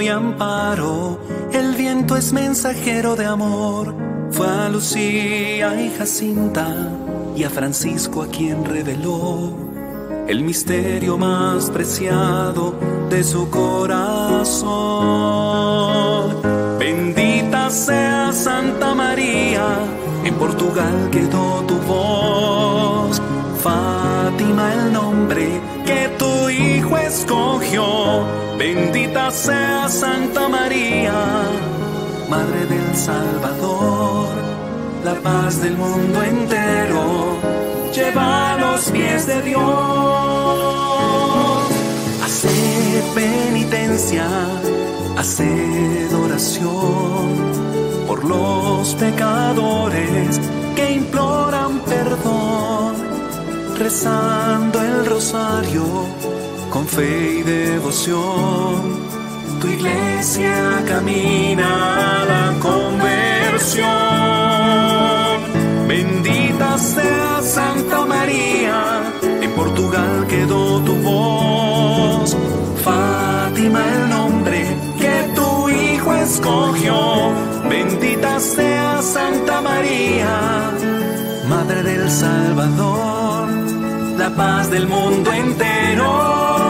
y amparo, el viento es mensajero de amor. Fue a Lucía y Jacinta y a Francisco a quien reveló el misterio más preciado de su corazón. Bendita sea Santa María, en Portugal quedó tu voz. Fátima el nombre que tu hijo escogió. Bendita sea Santa María, Madre del Salvador, la paz del mundo entero. Lleva a los pies de Dios. Hace penitencia, hace oración por los pecadores que imploran perdón rezando el rosario con fe y devoción. Tu iglesia camina a la conversión. Bendita sea Santa María, en Portugal quedó tu voz. Fátima el nombre que tu hijo escogió. Bendita sea Santa María, Madre del Salvador la paz del mundo entero.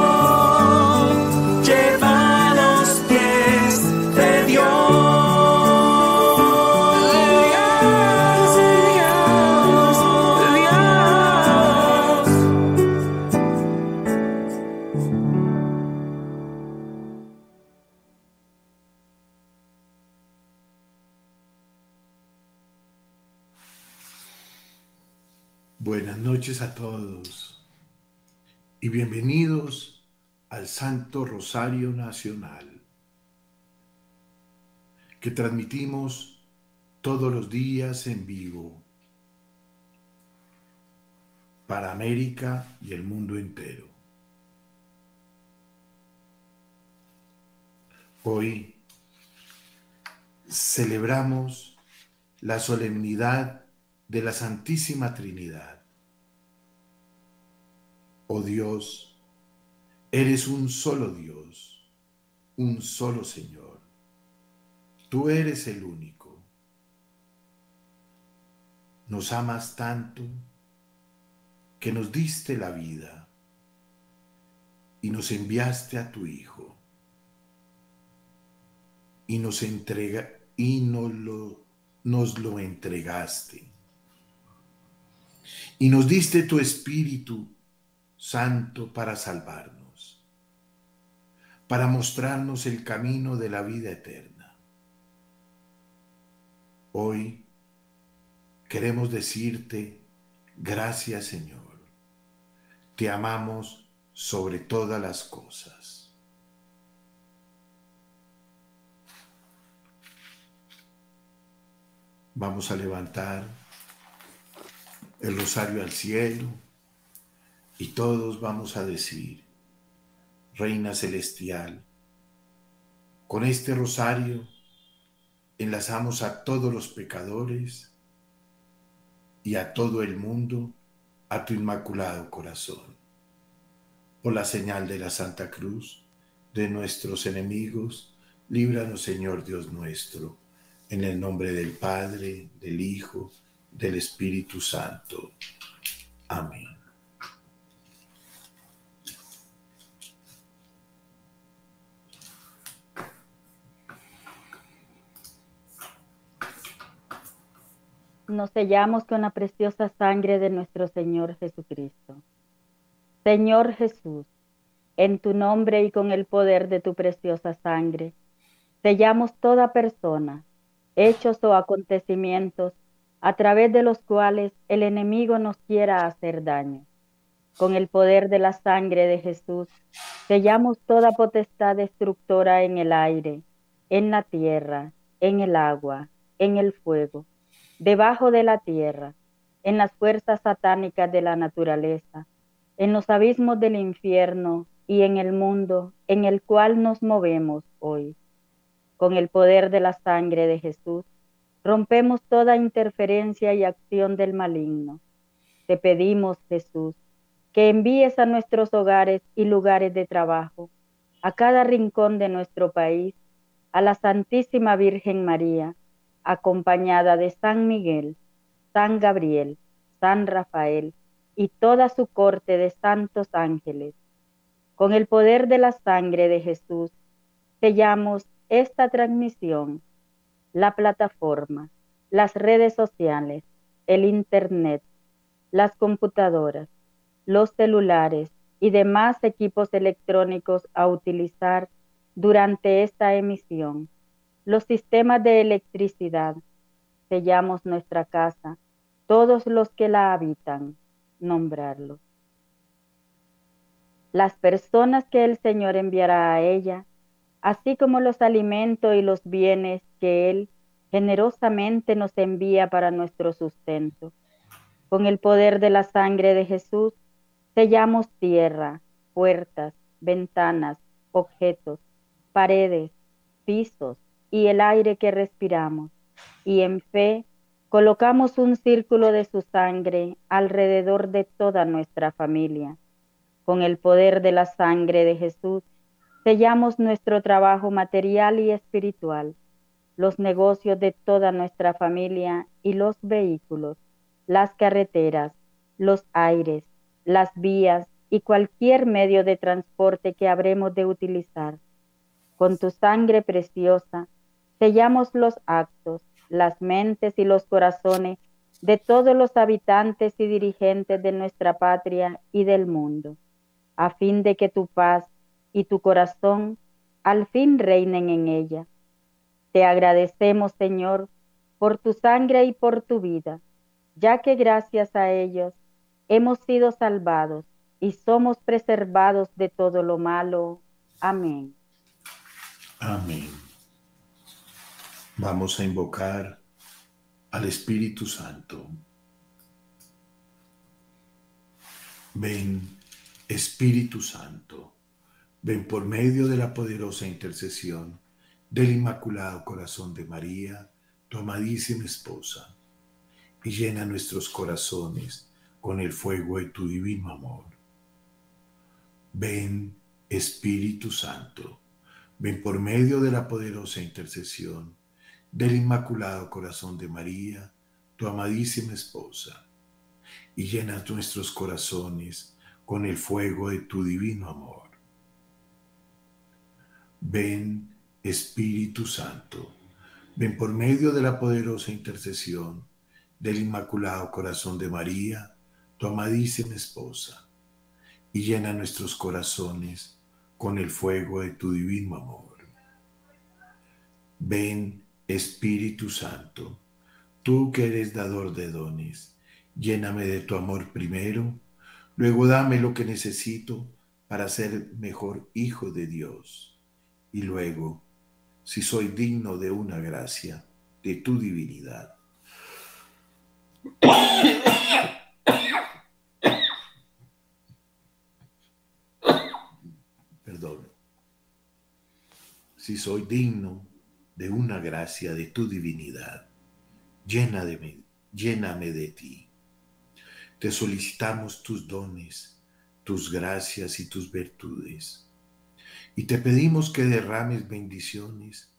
Buenas noches a todos y bienvenidos al Santo Rosario Nacional que transmitimos todos los días en vivo para América y el mundo entero. Hoy celebramos la solemnidad de la Santísima Trinidad. Oh Dios, eres un solo Dios, un solo Señor. Tú eres el único. Nos amas tanto que nos diste la vida y nos enviaste a tu Hijo y nos entrega y nos lo, nos lo entregaste y nos diste tu Espíritu Santo para salvarnos, para mostrarnos el camino de la vida eterna. Hoy queremos decirte, gracias Señor, te amamos sobre todas las cosas. Vamos a levantar el rosario al cielo y todos vamos a decir, Reina Celestial, con este rosario enlazamos a todos los pecadores y a todo el mundo a tu inmaculado corazón. Por la señal de la Santa Cruz de nuestros enemigos, líbranos Señor Dios nuestro, en el nombre del Padre, del Hijo, del Espíritu Santo. Amén. Nos sellamos con la preciosa sangre de nuestro Señor Jesucristo. Señor Jesús, en tu nombre y con el poder de tu preciosa sangre, sellamos toda persona, hechos o acontecimientos a través de los cuales el enemigo nos quiera hacer daño. Con el poder de la sangre de Jesús, sellamos toda potestad destructora en el aire, en la tierra, en el agua, en el fuego, debajo de la tierra, en las fuerzas satánicas de la naturaleza, en los abismos del infierno y en el mundo en el cual nos movemos hoy. Con el poder de la sangre de Jesús, Rompemos toda interferencia y acción del maligno. Te pedimos, Jesús, que envíes a nuestros hogares y lugares de trabajo a cada rincón de nuestro país, a la Santísima Virgen María, acompañada de San Miguel, San Gabriel, San Rafael y toda su corte de santos ángeles. Con el poder de la sangre de Jesús, sellamos esta transmisión, la plataforma, las redes sociales, el Internet, las computadoras, los celulares y demás equipos electrónicos a utilizar durante esta emisión, los sistemas de electricidad, sellamos nuestra casa, todos los que la habitan, nombrarlos. Las personas que el Señor enviará a ella, así como los alimentos y los bienes que Él generosamente nos envía para nuestro sustento. Con el poder de la sangre de Jesús, sellamos tierra, puertas, ventanas, objetos, paredes, pisos y el aire que respiramos. Y en fe, colocamos un círculo de su sangre alrededor de toda nuestra familia. Con el poder de la sangre de Jesús, sellamos nuestro trabajo material y espiritual los negocios de toda nuestra familia y los vehículos, las carreteras, los aires, las vías y cualquier medio de transporte que habremos de utilizar. Con tu sangre preciosa, sellamos los actos, las mentes y los corazones de todos los habitantes y dirigentes de nuestra patria y del mundo, a fin de que tu paz y tu corazón al fin reinen en ella te agradecemos, Señor, por tu sangre y por tu vida, ya que gracias a ellos hemos sido salvados y somos preservados de todo lo malo. Amén. Amén. Vamos a invocar al Espíritu Santo. Ven, Espíritu Santo, ven por medio de la poderosa intercesión del Inmaculado Corazón de María, tu amadísima esposa, y llena nuestros corazones con el fuego de tu divino amor. Ven, Espíritu Santo, ven por medio de la poderosa intercesión del Inmaculado Corazón de María, tu amadísima esposa, y llena nuestros corazones con el fuego de tu divino amor. Ven, Espíritu Santo, ven por medio de la poderosa intercesión del Inmaculado Corazón de María, tu amadísima esposa, y llena nuestros corazones con el fuego de tu divino amor. Ven, Espíritu Santo, tú que eres dador de dones, lléname de tu amor primero, luego dame lo que necesito para ser mejor hijo de Dios, y luego si soy digno de una gracia, de tu divinidad. Perdón. Si soy digno de una gracia de tu divinidad, llena de mí, lléname de ti. Te solicitamos tus dones, tus gracias y tus virtudes y te pedimos que derrames bendiciones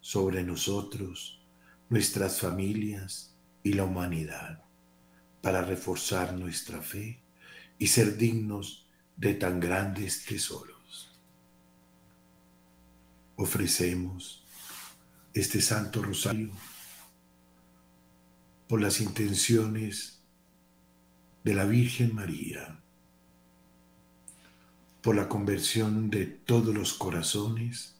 sobre nosotros, nuestras familias y la humanidad, para reforzar nuestra fe y ser dignos de tan grandes tesoros. Ofrecemos este Santo Rosario por las intenciones de la Virgen María por la conversión de todos los corazones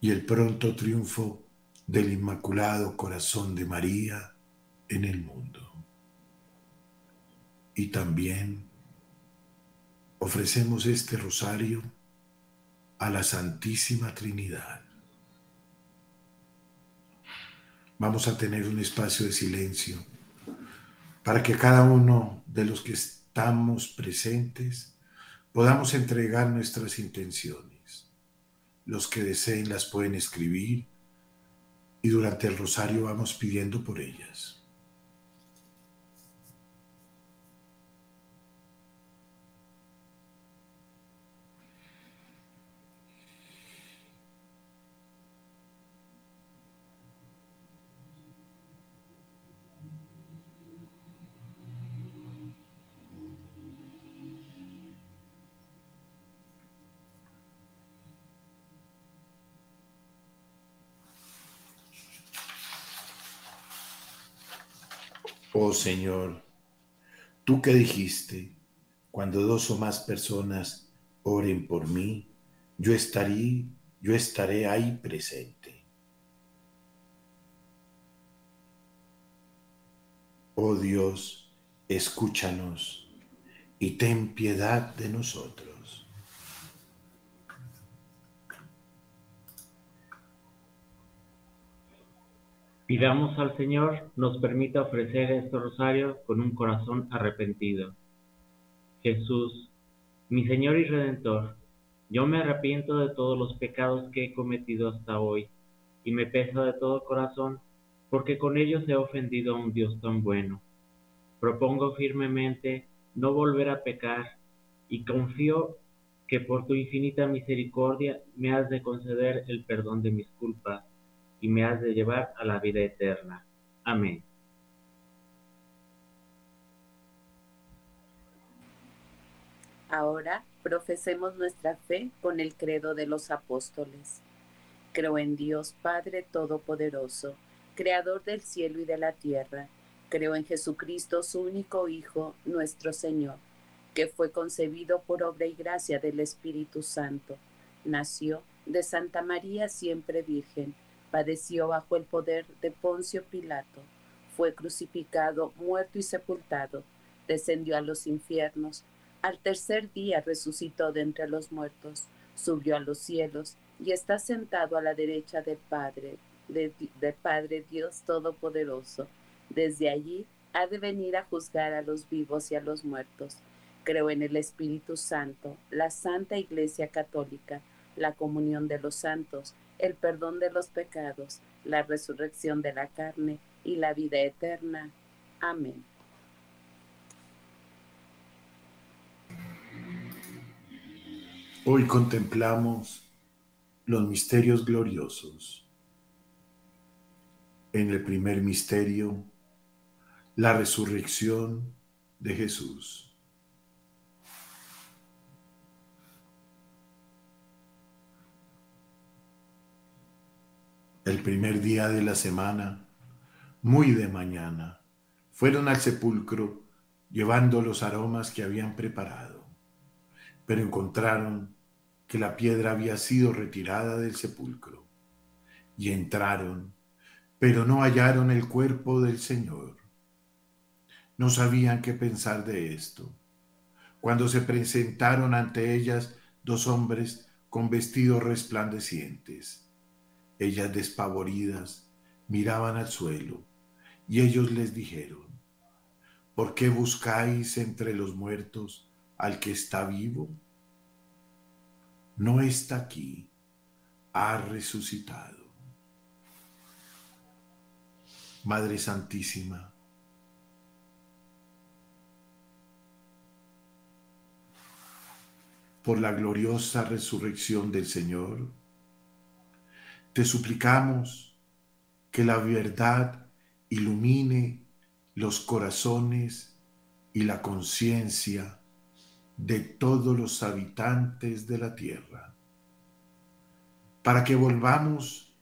y el pronto triunfo del Inmaculado Corazón de María en el mundo. Y también ofrecemos este rosario a la Santísima Trinidad. Vamos a tener un espacio de silencio para que cada uno de los que estamos presentes podamos entregar nuestras intenciones. Los que deseen las pueden escribir y durante el rosario vamos pidiendo por ellas. Oh Señor, tú que dijiste, cuando dos o más personas oren por mí, yo estaré, yo estaré ahí presente. Oh Dios, escúchanos y ten piedad de nosotros. Pidamos al Señor nos permita ofrecer este rosario con un corazón arrepentido. Jesús, mi Señor y Redentor, yo me arrepiento de todos los pecados que he cometido hasta hoy y me pesa de todo corazón porque con ellos he ofendido a un Dios tan bueno. Propongo firmemente no volver a pecar y confío que por tu infinita misericordia me has de conceder el perdón de mis culpas y me has de llevar a la vida eterna. Amén. Ahora profesemos nuestra fe con el credo de los apóstoles. Creo en Dios Padre Todopoderoso, Creador del cielo y de la tierra. Creo en Jesucristo, su único Hijo, nuestro Señor, que fue concebido por obra y gracia del Espíritu Santo. Nació de Santa María siempre Virgen padeció bajo el poder de Poncio Pilato, fue crucificado, muerto y sepultado, descendió a los infiernos, al tercer día resucitó de entre los muertos, subió a los cielos y está sentado a la derecha del Padre, del Padre Dios Todopoderoso. Desde allí ha de venir a juzgar a los vivos y a los muertos. Creo en el Espíritu Santo, la Santa Iglesia Católica, la comunión de los santos, el perdón de los pecados, la resurrección de la carne y la vida eterna. Amén. Hoy contemplamos los misterios gloriosos. En el primer misterio, la resurrección de Jesús. El primer día de la semana, muy de mañana, fueron al sepulcro llevando los aromas que habían preparado, pero encontraron que la piedra había sido retirada del sepulcro, y entraron, pero no hallaron el cuerpo del Señor. No sabían qué pensar de esto. Cuando se presentaron ante ellas dos hombres con vestidos resplandecientes, ellas despavoridas miraban al suelo y ellos les dijeron, ¿por qué buscáis entre los muertos al que está vivo? No está aquí, ha resucitado. Madre Santísima, por la gloriosa resurrección del Señor, te suplicamos que la verdad ilumine los corazones y la conciencia de todos los habitantes de la tierra, para que volvamos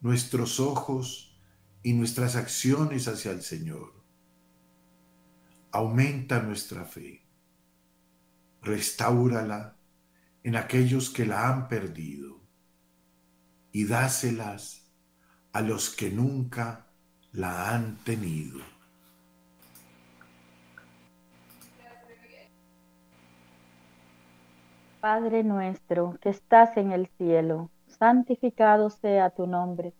nuestros ojos y nuestras acciones hacia el Señor. Aumenta nuestra fe, restaurala en aquellos que la han perdido y dáselas a los que nunca la han tenido. Padre nuestro que estás en el cielo, santificado sea tu nombre.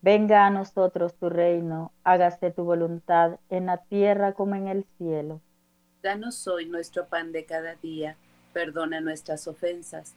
Venga a nosotros tu reino, hágase tu voluntad en la tierra como en el cielo. Danos hoy nuestro pan de cada día, perdona nuestras ofensas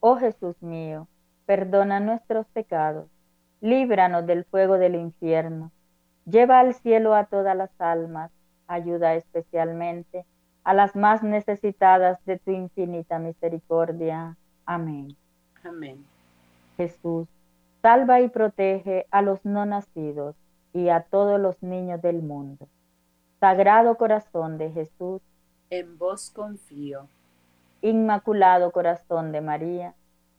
Oh Jesús mío, perdona nuestros pecados líbranos del fuego del infierno. Lleva al cielo a todas las almas, ayuda especialmente a las más necesitadas de tu infinita misericordia. Amén. Amén. Jesús, salva y protege a los no nacidos y a todos los niños del mundo. Sagrado corazón de Jesús, en vos confío. Inmaculado corazón de María,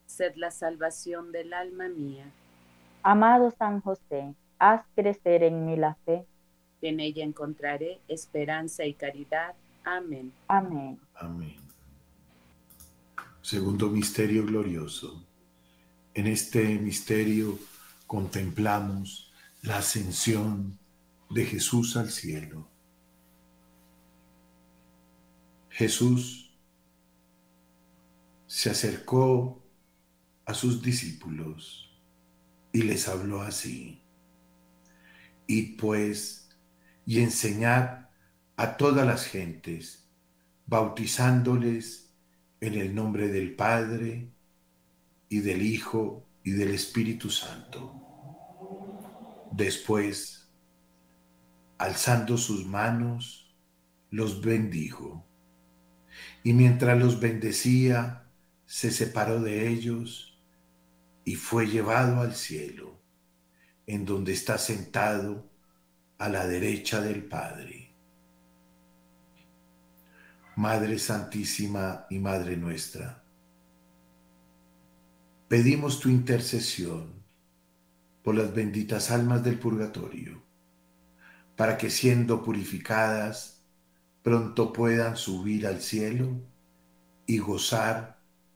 sed la salvación del alma mía. Amado San José, haz crecer en mí la fe. En ella encontraré esperanza y caridad. Amén. Amén. Amén. Segundo misterio glorioso. En este misterio contemplamos la ascensión de Jesús al cielo. Jesús se acercó a sus discípulos y les habló así. Id pues y enseñad a todas las gentes, bautizándoles en el nombre del Padre y del Hijo y del Espíritu Santo. Después, alzando sus manos, los bendijo. Y mientras los bendecía, se separó de ellos y fue llevado al cielo, en donde está sentado a la derecha del Padre. Madre Santísima y Madre nuestra, pedimos tu intercesión por las benditas almas del purgatorio, para que siendo purificadas, pronto puedan subir al cielo y gozar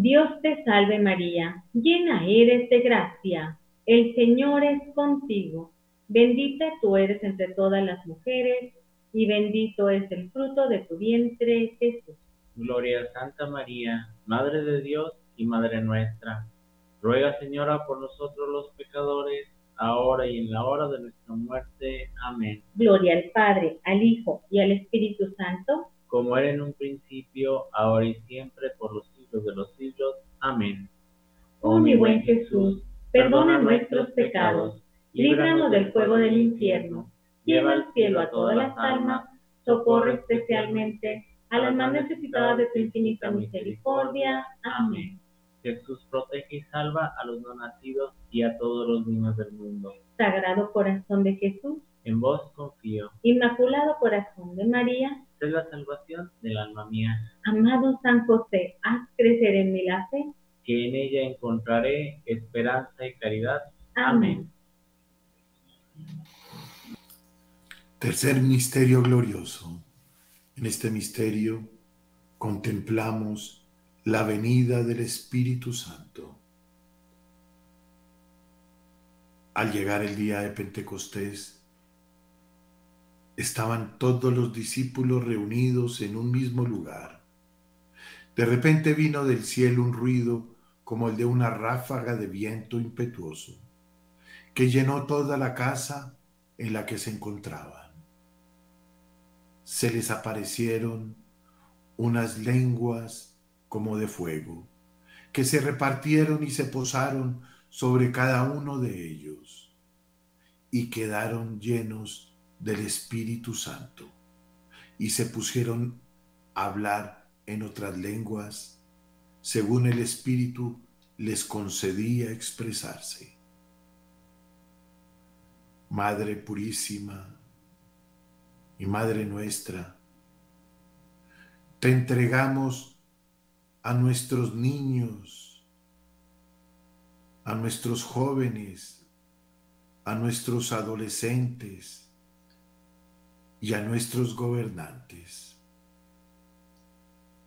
Dios te salve María, llena eres de gracia, el Señor es contigo. Bendita tú eres entre todas las mujeres, y bendito es el fruto de tu vientre, Jesús. Gloria a Santa María, Madre de Dios y Madre nuestra. Ruega Señora por nosotros los pecadores, ahora y en la hora de nuestra muerte. Amén. Gloria al Padre, al Hijo y al Espíritu Santo. Como era en un principio, ahora y siempre, por los siglos de los siglos. Amén. Oh mi buen Jesús, perdona nuestros pecados, líbranos del fuego del infierno, lleva al cielo a todas las almas, socorre especialmente a las más necesitadas de tu infinita misericordia. Amén. Jesús protege y salva a los no nacidos y a todos los niños del mundo. Sagrado corazón de Jesús, en vos confío. Inmaculado Corazón de María, Sé la salvación del alma mía, amado San José, haz crecer en mí la fe. que en ella encontraré esperanza y caridad. Amén. Tercer misterio glorioso. En este misterio contemplamos la venida del Espíritu Santo. Al llegar el día de Pentecostés, estaban todos los discípulos reunidos en un mismo lugar. De repente vino del cielo un ruido como el de una ráfaga de viento impetuoso, que llenó toda la casa en la que se encontraban. Se les aparecieron unas lenguas como de fuego, que se repartieron y se posaron sobre cada uno de ellos, y quedaron llenos del Espíritu Santo, y se pusieron a hablar en otras lenguas, según el Espíritu les concedía expresarse. Madre purísima y Madre nuestra, te entregamos a nuestros niños, a nuestros jóvenes, a nuestros adolescentes y a nuestros gobernantes.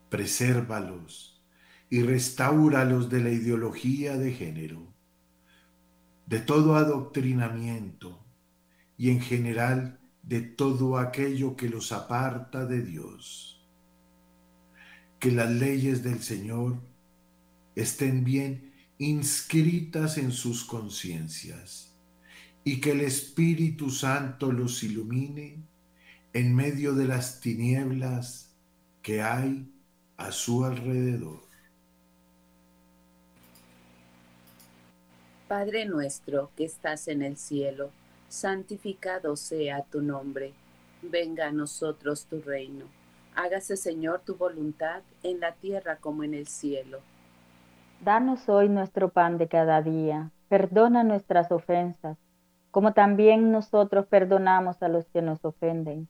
Presérvalos y restáuralos de la ideología de género, de todo adoctrinamiento y en general de todo aquello que los aparta de Dios que las leyes del Señor estén bien inscritas en sus conciencias y que el Espíritu Santo los ilumine en medio de las tinieblas que hay a su alrededor. Padre nuestro que estás en el cielo, santificado sea tu nombre, venga a nosotros tu reino Hágase, Señor, tu voluntad en la tierra como en el cielo. Danos hoy nuestro pan de cada día. Perdona nuestras ofensas, como también nosotros perdonamos a los que nos ofenden.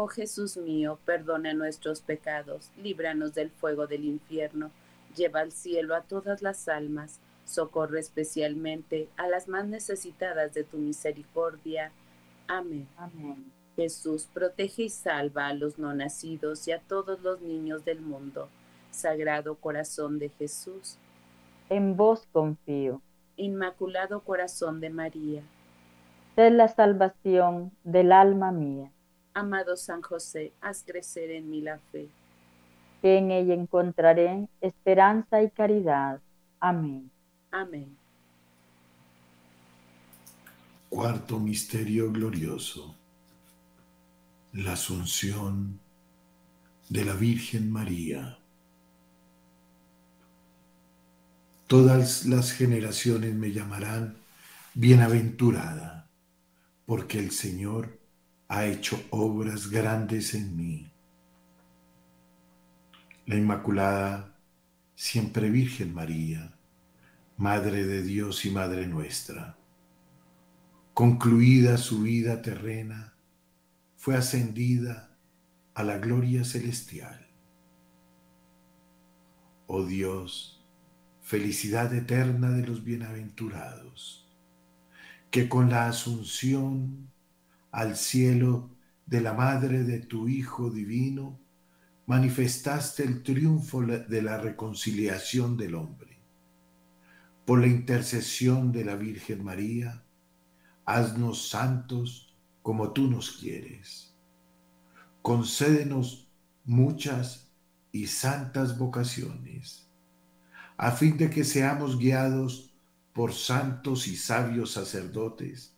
Oh Jesús mío, perdona nuestros pecados, líbranos del fuego del infierno, lleva al cielo a todas las almas, socorre especialmente a las más necesitadas de tu misericordia. Amén. Amén. Jesús, protege y salva a los no nacidos y a todos los niños del mundo. Sagrado corazón de Jesús. En vos confío. Inmaculado Corazón de María. Sé la salvación del alma mía. Amado San José, haz crecer en mí la fe. Que en ella encontraré esperanza y caridad. Amén. Amén. Cuarto misterio glorioso. La asunción de la Virgen María. Todas las generaciones me llamarán bienaventurada, porque el Señor ha hecho obras grandes en mí. La Inmaculada, siempre Virgen María, Madre de Dios y Madre nuestra, concluida su vida terrena, fue ascendida a la gloria celestial. Oh Dios, felicidad eterna de los bienaventurados, que con la asunción al cielo de la Madre de tu Hijo Divino, manifestaste el triunfo de la reconciliación del hombre. Por la intercesión de la Virgen María, haznos santos como tú nos quieres. Concédenos muchas y santas vocaciones a fin de que seamos guiados por santos y sabios sacerdotes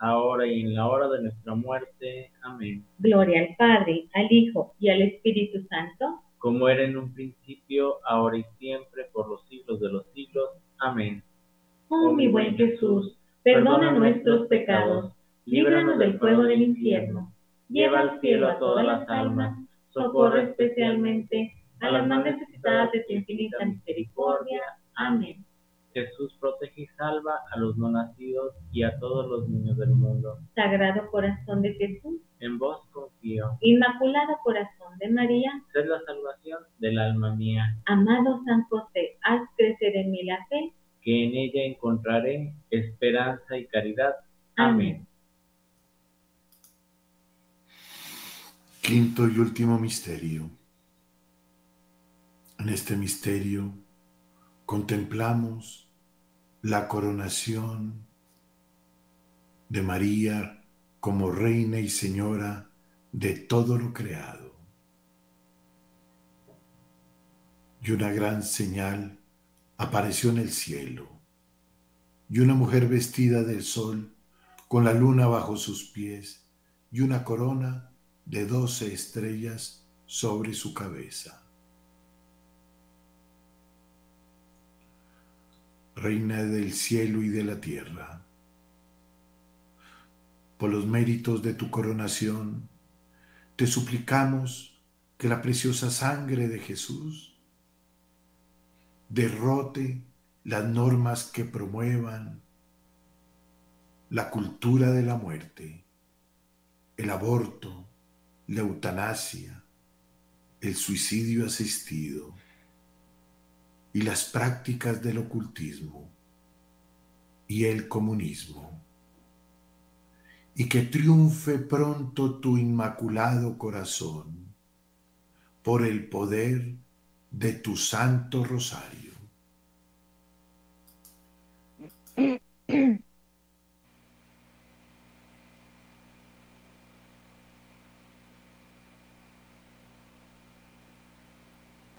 ahora y en la hora de nuestra muerte. Amén. Gloria al Padre, al Hijo y al Espíritu Santo, como era en un principio, ahora y siempre, por los siglos de los siglos. Amén. Oh mi buen Jesús, perdona nuestros pecados, líbranos del fuego del infierno, lleva al cielo a todas las almas, socorre especialmente a las más necesitadas de tu infinita misericordia. Amén. Jesús protege y salva a los no nacidos y a todos los niños del mundo. Sagrado corazón de Jesús, En vos confío. Inmaculado corazón de María, Sed la salvación del alma mía, amado San José, haz crecer en mí la fe. que en ella encontraré esperanza y caridad. Amén. Quinto y último misterio. En este misterio contemplamos la coronación de María como reina y señora de todo lo creado. Y una gran señal apareció en el cielo, y una mujer vestida del sol, con la luna bajo sus pies, y una corona de doce estrellas sobre su cabeza. Reina del cielo y de la tierra, por los méritos de tu coronación, te suplicamos que la preciosa sangre de Jesús derrote las normas que promuevan la cultura de la muerte, el aborto, la eutanasia, el suicidio asistido y las prácticas del ocultismo y el comunismo, y que triunfe pronto tu inmaculado corazón por el poder de tu santo rosario.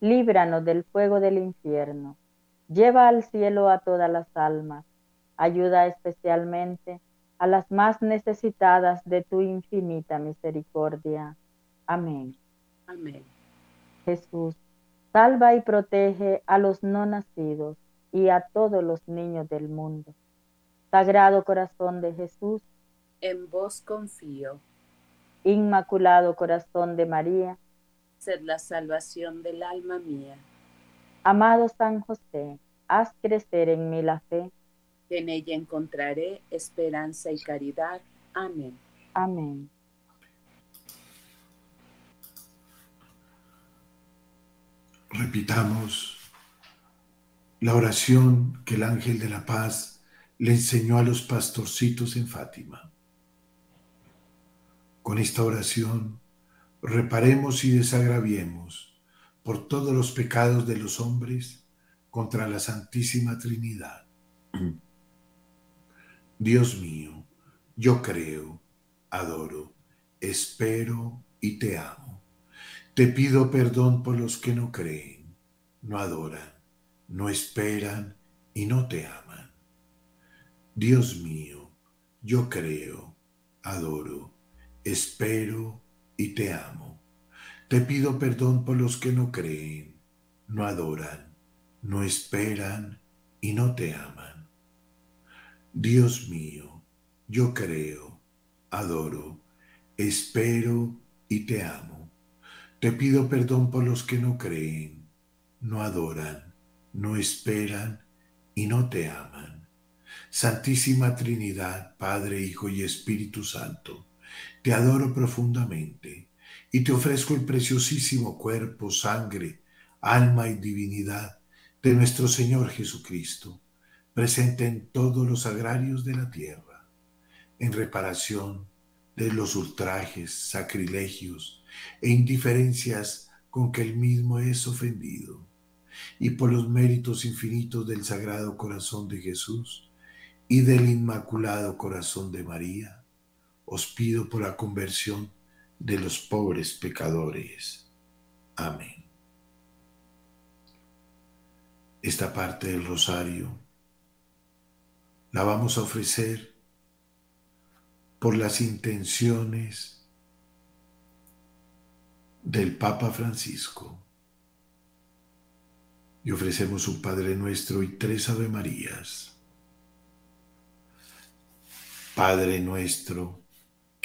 líbranos del fuego del infierno, lleva al cielo a todas las almas Ayuda especialmente a las más necesitadas de tu infinita misericordia. Amén. Amén. Jesús, salva y protege a los no nacidos y a todos los niños del mundo. Sagrado corazón de Jesús, en vos confío. Inmaculado corazón de María, sed la salvación del alma mía. Amado San José, haz crecer en mí la fe en ella encontraré esperanza y caridad. Amén. Amén. Repitamos la oración que el ángel de la paz le enseñó a los pastorcitos en Fátima. Con esta oración reparemos y desagraviemos por todos los pecados de los hombres contra la Santísima Trinidad. Dios mío, yo creo, adoro, espero y te amo. Te pido perdón por los que no creen, no adoran, no esperan y no te aman. Dios mío, yo creo, adoro, espero y te amo. Te pido perdón por los que no creen, no adoran, no esperan y no te aman. Dios mío, yo creo, adoro, espero y te amo. Te pido perdón por los que no creen, no adoran, no esperan y no te aman. Santísima Trinidad, Padre, Hijo y Espíritu Santo, te adoro profundamente y te ofrezco el preciosísimo cuerpo, sangre, alma y divinidad de nuestro Señor Jesucristo, presente en todos los agrarios de la tierra, en reparación de los ultrajes, sacrilegios e indiferencias con que el mismo es ofendido, y por los méritos infinitos del Sagrado Corazón de Jesús y del Inmaculado Corazón de María, os pido por la conversión de los pobres pecadores. Amén. Esta parte del rosario la vamos a ofrecer por las intenciones del Papa Francisco. Y ofrecemos un Padre nuestro y tres Ave Marías. Padre nuestro,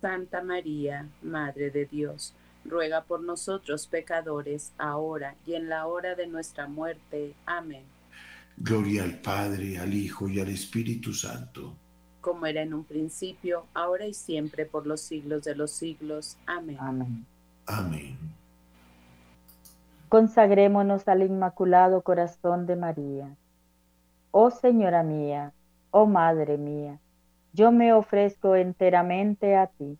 Santa María, Madre de Dios, ruega por nosotros pecadores, ahora y en la hora de nuestra muerte. Amén. Gloria al Padre, al Hijo y al Espíritu Santo. Como era en un principio, ahora y siempre, por los siglos de los siglos. Amén. Amén. Amén. Consagrémonos al Inmaculado Corazón de María. Oh Señora mía, oh Madre mía yo me ofrezco enteramente a ti,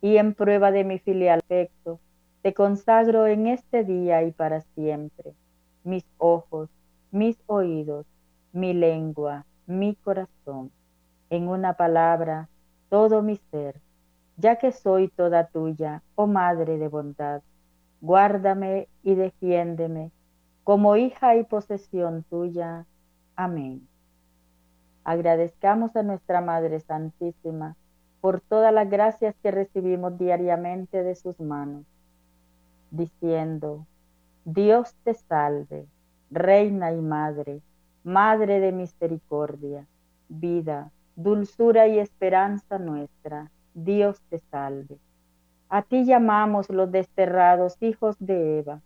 y en prueba de mi filial afecto, te consagro en este día y para siempre mis ojos, mis oídos, mi lengua, mi corazón, en una palabra, todo mi ser, ya que soy toda tuya, oh Madre de bondad, guárdame y defiéndeme como hija y posesión tuya. Amén. Agradezcamos a nuestra Madre Santísima por todas las gracias que recibimos diariamente de sus manos, diciendo, Dios te salve, Reina y Madre, Madre de misericordia, vida, dulzura y esperanza nuestra, Dios te salve. A ti llamamos los desterrados hijos de Eva,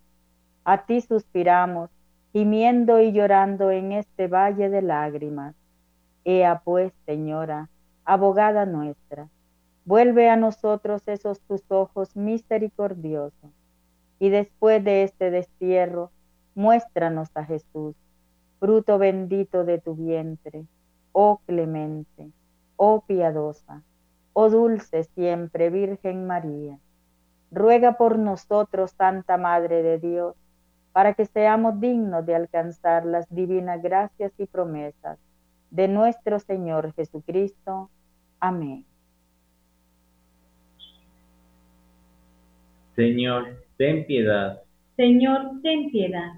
a ti suspiramos, gimiendo y llorando en este valle de lágrimas Ea pues, Señora, abogada nuestra. Vuelve a nosotros esos tus ojos misericordiosos, y después de este destierro, muéstranos a Jesús, fruto bendito de tu vientre, oh clemente, oh piadosa, oh dulce siempre Virgen María. Ruega por nosotros, Santa Madre de Dios, para que seamos dignos de alcanzar las divinas gracias y promesas de nuestro Señor Jesucristo. Amén. Señor, ten piedad. Señor, ten piedad.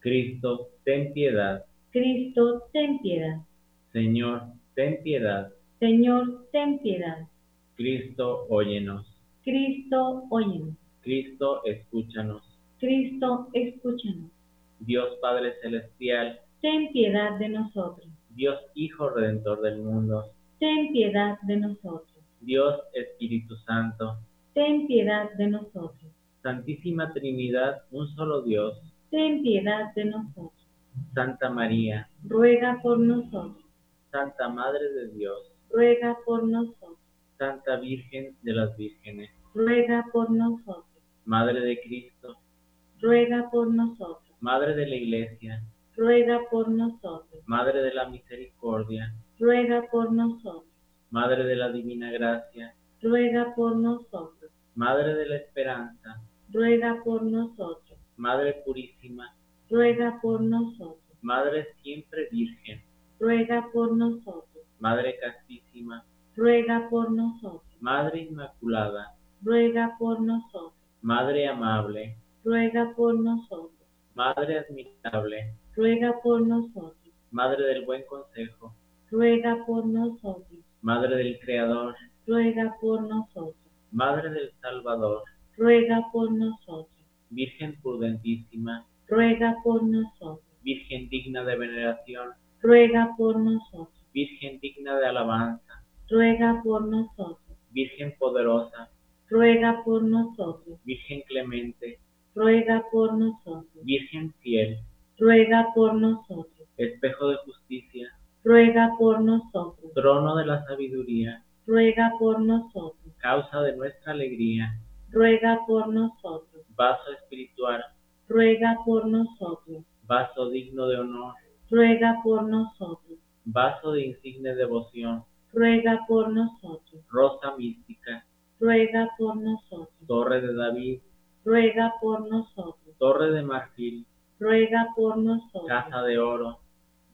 Cristo, ten piedad. Cristo, ten piedad. Señor, ten piedad. Señor, ten piedad. Cristo, óyenos. Cristo, óyenos. Cristo, escúchanos. Cristo, escúchanos. Dios Padre Celestial, ten piedad de nosotros. Dios Hijo Redentor del mundo, ten piedad de nosotros. Dios Espíritu Santo, ten piedad de nosotros. Santísima Trinidad, un solo Dios, ten piedad de nosotros. Santa María, ruega por nosotros. Santa Madre de Dios, ruega por nosotros. Santa Virgen de las Vírgenes, ruega por nosotros. Madre de Cristo, ruega por nosotros. Madre de la Iglesia, ruega por nosotros. Madre de la Misericordia, ruega por nosotros. Madre de la Divina Gracia, ruega por nosotros. Madre de la Esperanza, ruega por nosotros. Madre Purísima, ruega por nosotros. Madre siempre Virgen, ruega por nosotros. Madre Castísima, ruega por nosotros. Madre Inmaculada, ruega por nosotros. Madre amable, ruega por nosotros. Madre admirable, ruega por nosotros. Madre del buen consejo, ruega por nosotros. Madre del Creador, ruega por nosotros. Madre del Salvador, ruega por nosotros. Virgen prudentísima, ruega por nosotros. Virgen digna de veneración, ruega por nosotros. Virgen digna de alabanza, ruega por nosotros. Virgen poderosa, ruega por nosotros. Virgen clemente, ruega por nosotros. Virgen fiel, ruega por nosotros. Espejo de justicia, ruega por nosotros. Trono de la sabiduría, ruega por nosotros. Causa de nuestra alegría, ruega por nosotros. Vaso espiritual, ruega por nosotros. Vaso digno de honor, ruega por nosotros. Vaso de insigne devoción, ruega por nosotros. Rosa mística, ruega por nosotros. Torre de David, ruega por nosotros. Torre de marfil, ruega por nosotros. Casa de oro,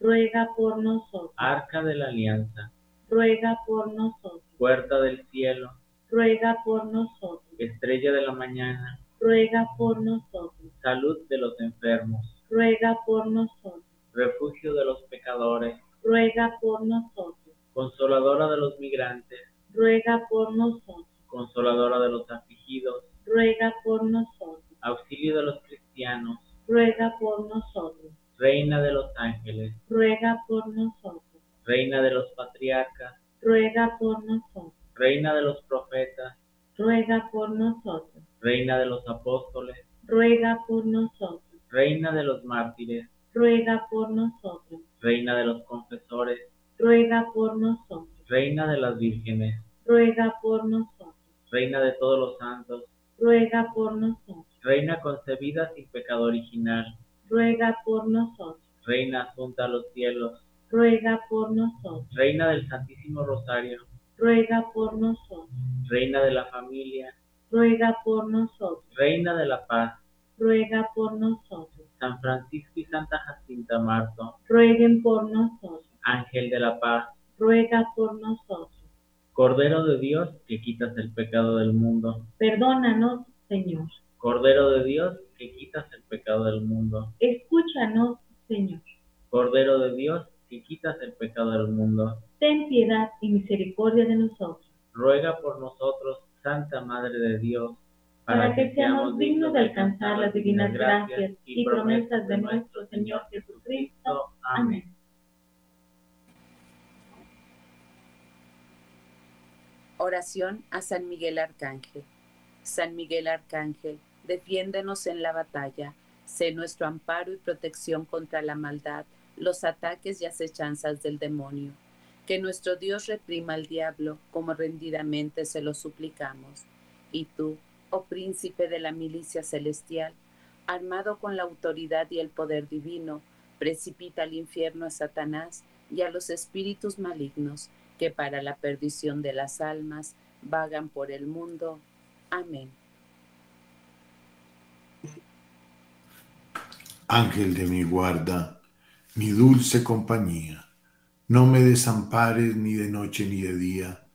ruega por nosotros. Arca de la alianza, ruega por nosotros. Puerta del cielo, ruega por nosotros. Estrella de la mañana, ruega por nosotros. Salud de los enfermos, ruega por nosotros. Refugio de los pecadores, ruega por nosotros. Consoladora de los migrantes, ruega por nosotros. Consoladora de los afligidos, ruega por nosotros. Auxilio de los cristianos, ruega por nosotros. Reina de los ángeles, ruega por nosotros. Reina de los patriarcas, ruega por nosotros. Reina de los profetas, ruega por nosotros. Reina de los apóstoles, ruega por nosotros. Reina de los mártires, ruega por nosotros. Reina de los confesores, ruega por nosotros. Reina de las vírgenes, ruega por nosotros. Reina de todos los santos, ruega por nosotros. Reina concebida sin pecado original, ruega por nosotros. Reina asunta a los cielos, ruega por nosotros. Reina del Santísimo Rosario, ruega por nosotros. Reina de la familia, ruega por nosotros. Reina de la paz, ruega por nosotros. San Francisco y Santa Jacinta Marto, rueguen por nosotros. Ángel de la paz, ruega por nosotros. Cordero de Dios, que quitas el pecado del mundo, perdónanos, Señor. Cordero de Dios, que quitas el pecado del mundo, escúchanos, Señor. Cordero de Dios, que quitas el pecado del mundo, ten piedad y misericordia de nosotros. Ruega por nosotros, Santa Madre de Dios, para, que, seamos dignos de alcanzar las divinas gracias y promesas de nuestro Señor Jesucristo. Amén. Oración a San Miguel Arcángel. San Miguel Arcángel, defiéndenos en la batalla, sé nuestro amparo y protección contra la maldad, los ataques y acechanzas del demonio. Que nuestro Dios reprima al diablo, como rendidamente se lo suplicamos. Y tú, oh príncipe de la milicia celestial, armado con la autoridad y el poder divino, precipita al infierno a Satanás y a los espíritus malignos que para la perdición de las almas vagan por el mundo. Amén. Ángel de mi guarda, mi dulce compañía, no me desampares ni de noche ni de día,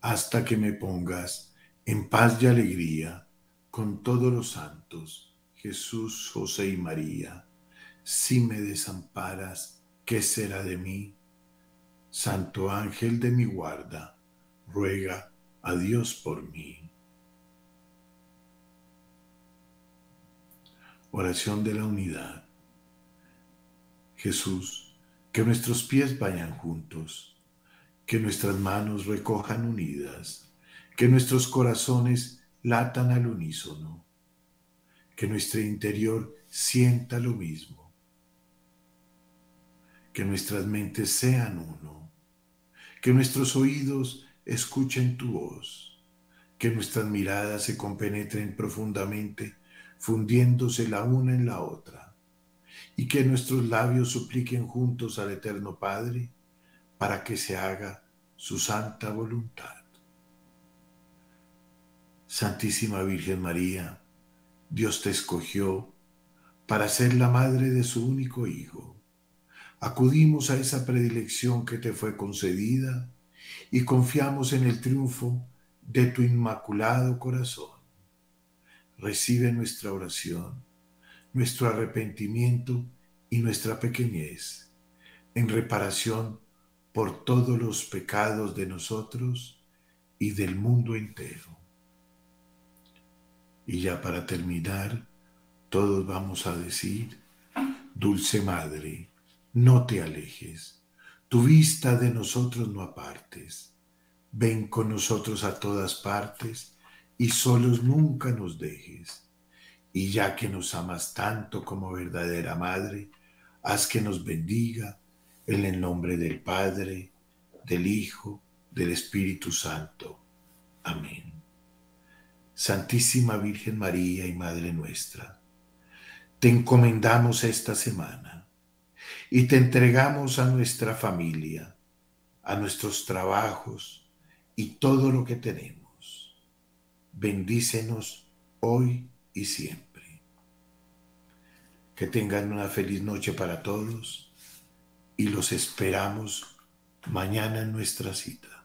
hasta que me pongas en paz y alegría con todos los santos, Jesús, José y María. Si me desamparas, ¿qué será de mí? Santo ángel de mi guarda, ruega a Dios por mí. Oración de la unidad. Jesús, que nuestros pies vayan juntos, que nuestras manos recojan unidas, que nuestros corazones latan al unísono, que nuestro interior sienta lo mismo, que nuestras mentes sean uno, que nuestros oídos escuchen tu voz, que nuestras miradas se compenetren profundamente, fundiéndose la una en la otra, y que nuestros labios supliquen juntos al Eterno Padre para que se haga su santa voluntad. Santísima Virgen María, Dios te escogió para ser la madre de su único Hijo. Acudimos a esa predilección que te fue concedida y confiamos en el triunfo de tu inmaculado corazón. Recibe nuestra oración, nuestro arrepentimiento y nuestra pequeñez en reparación por todos los pecados de nosotros y del mundo entero. Y ya para terminar, todos vamos a decir, Dulce Madre, no te alejes tu vista de nosotros no apartes. Ven con nosotros a todas partes y solos nunca nos dejes. Y ya que nos amas tanto como verdadera Madre, haz que nos bendiga en el nombre del Padre, del Hijo, del Espíritu Santo. Amén. Santísima Virgen María y Madre nuestra, te encomendamos esta semana y te entregamos a nuestra familia, a nuestros trabajos y todo lo que tenemos. Bendícenos hoy y siempre. Que tengan una feliz noche para todos y los esperamos mañana en nuestra cita.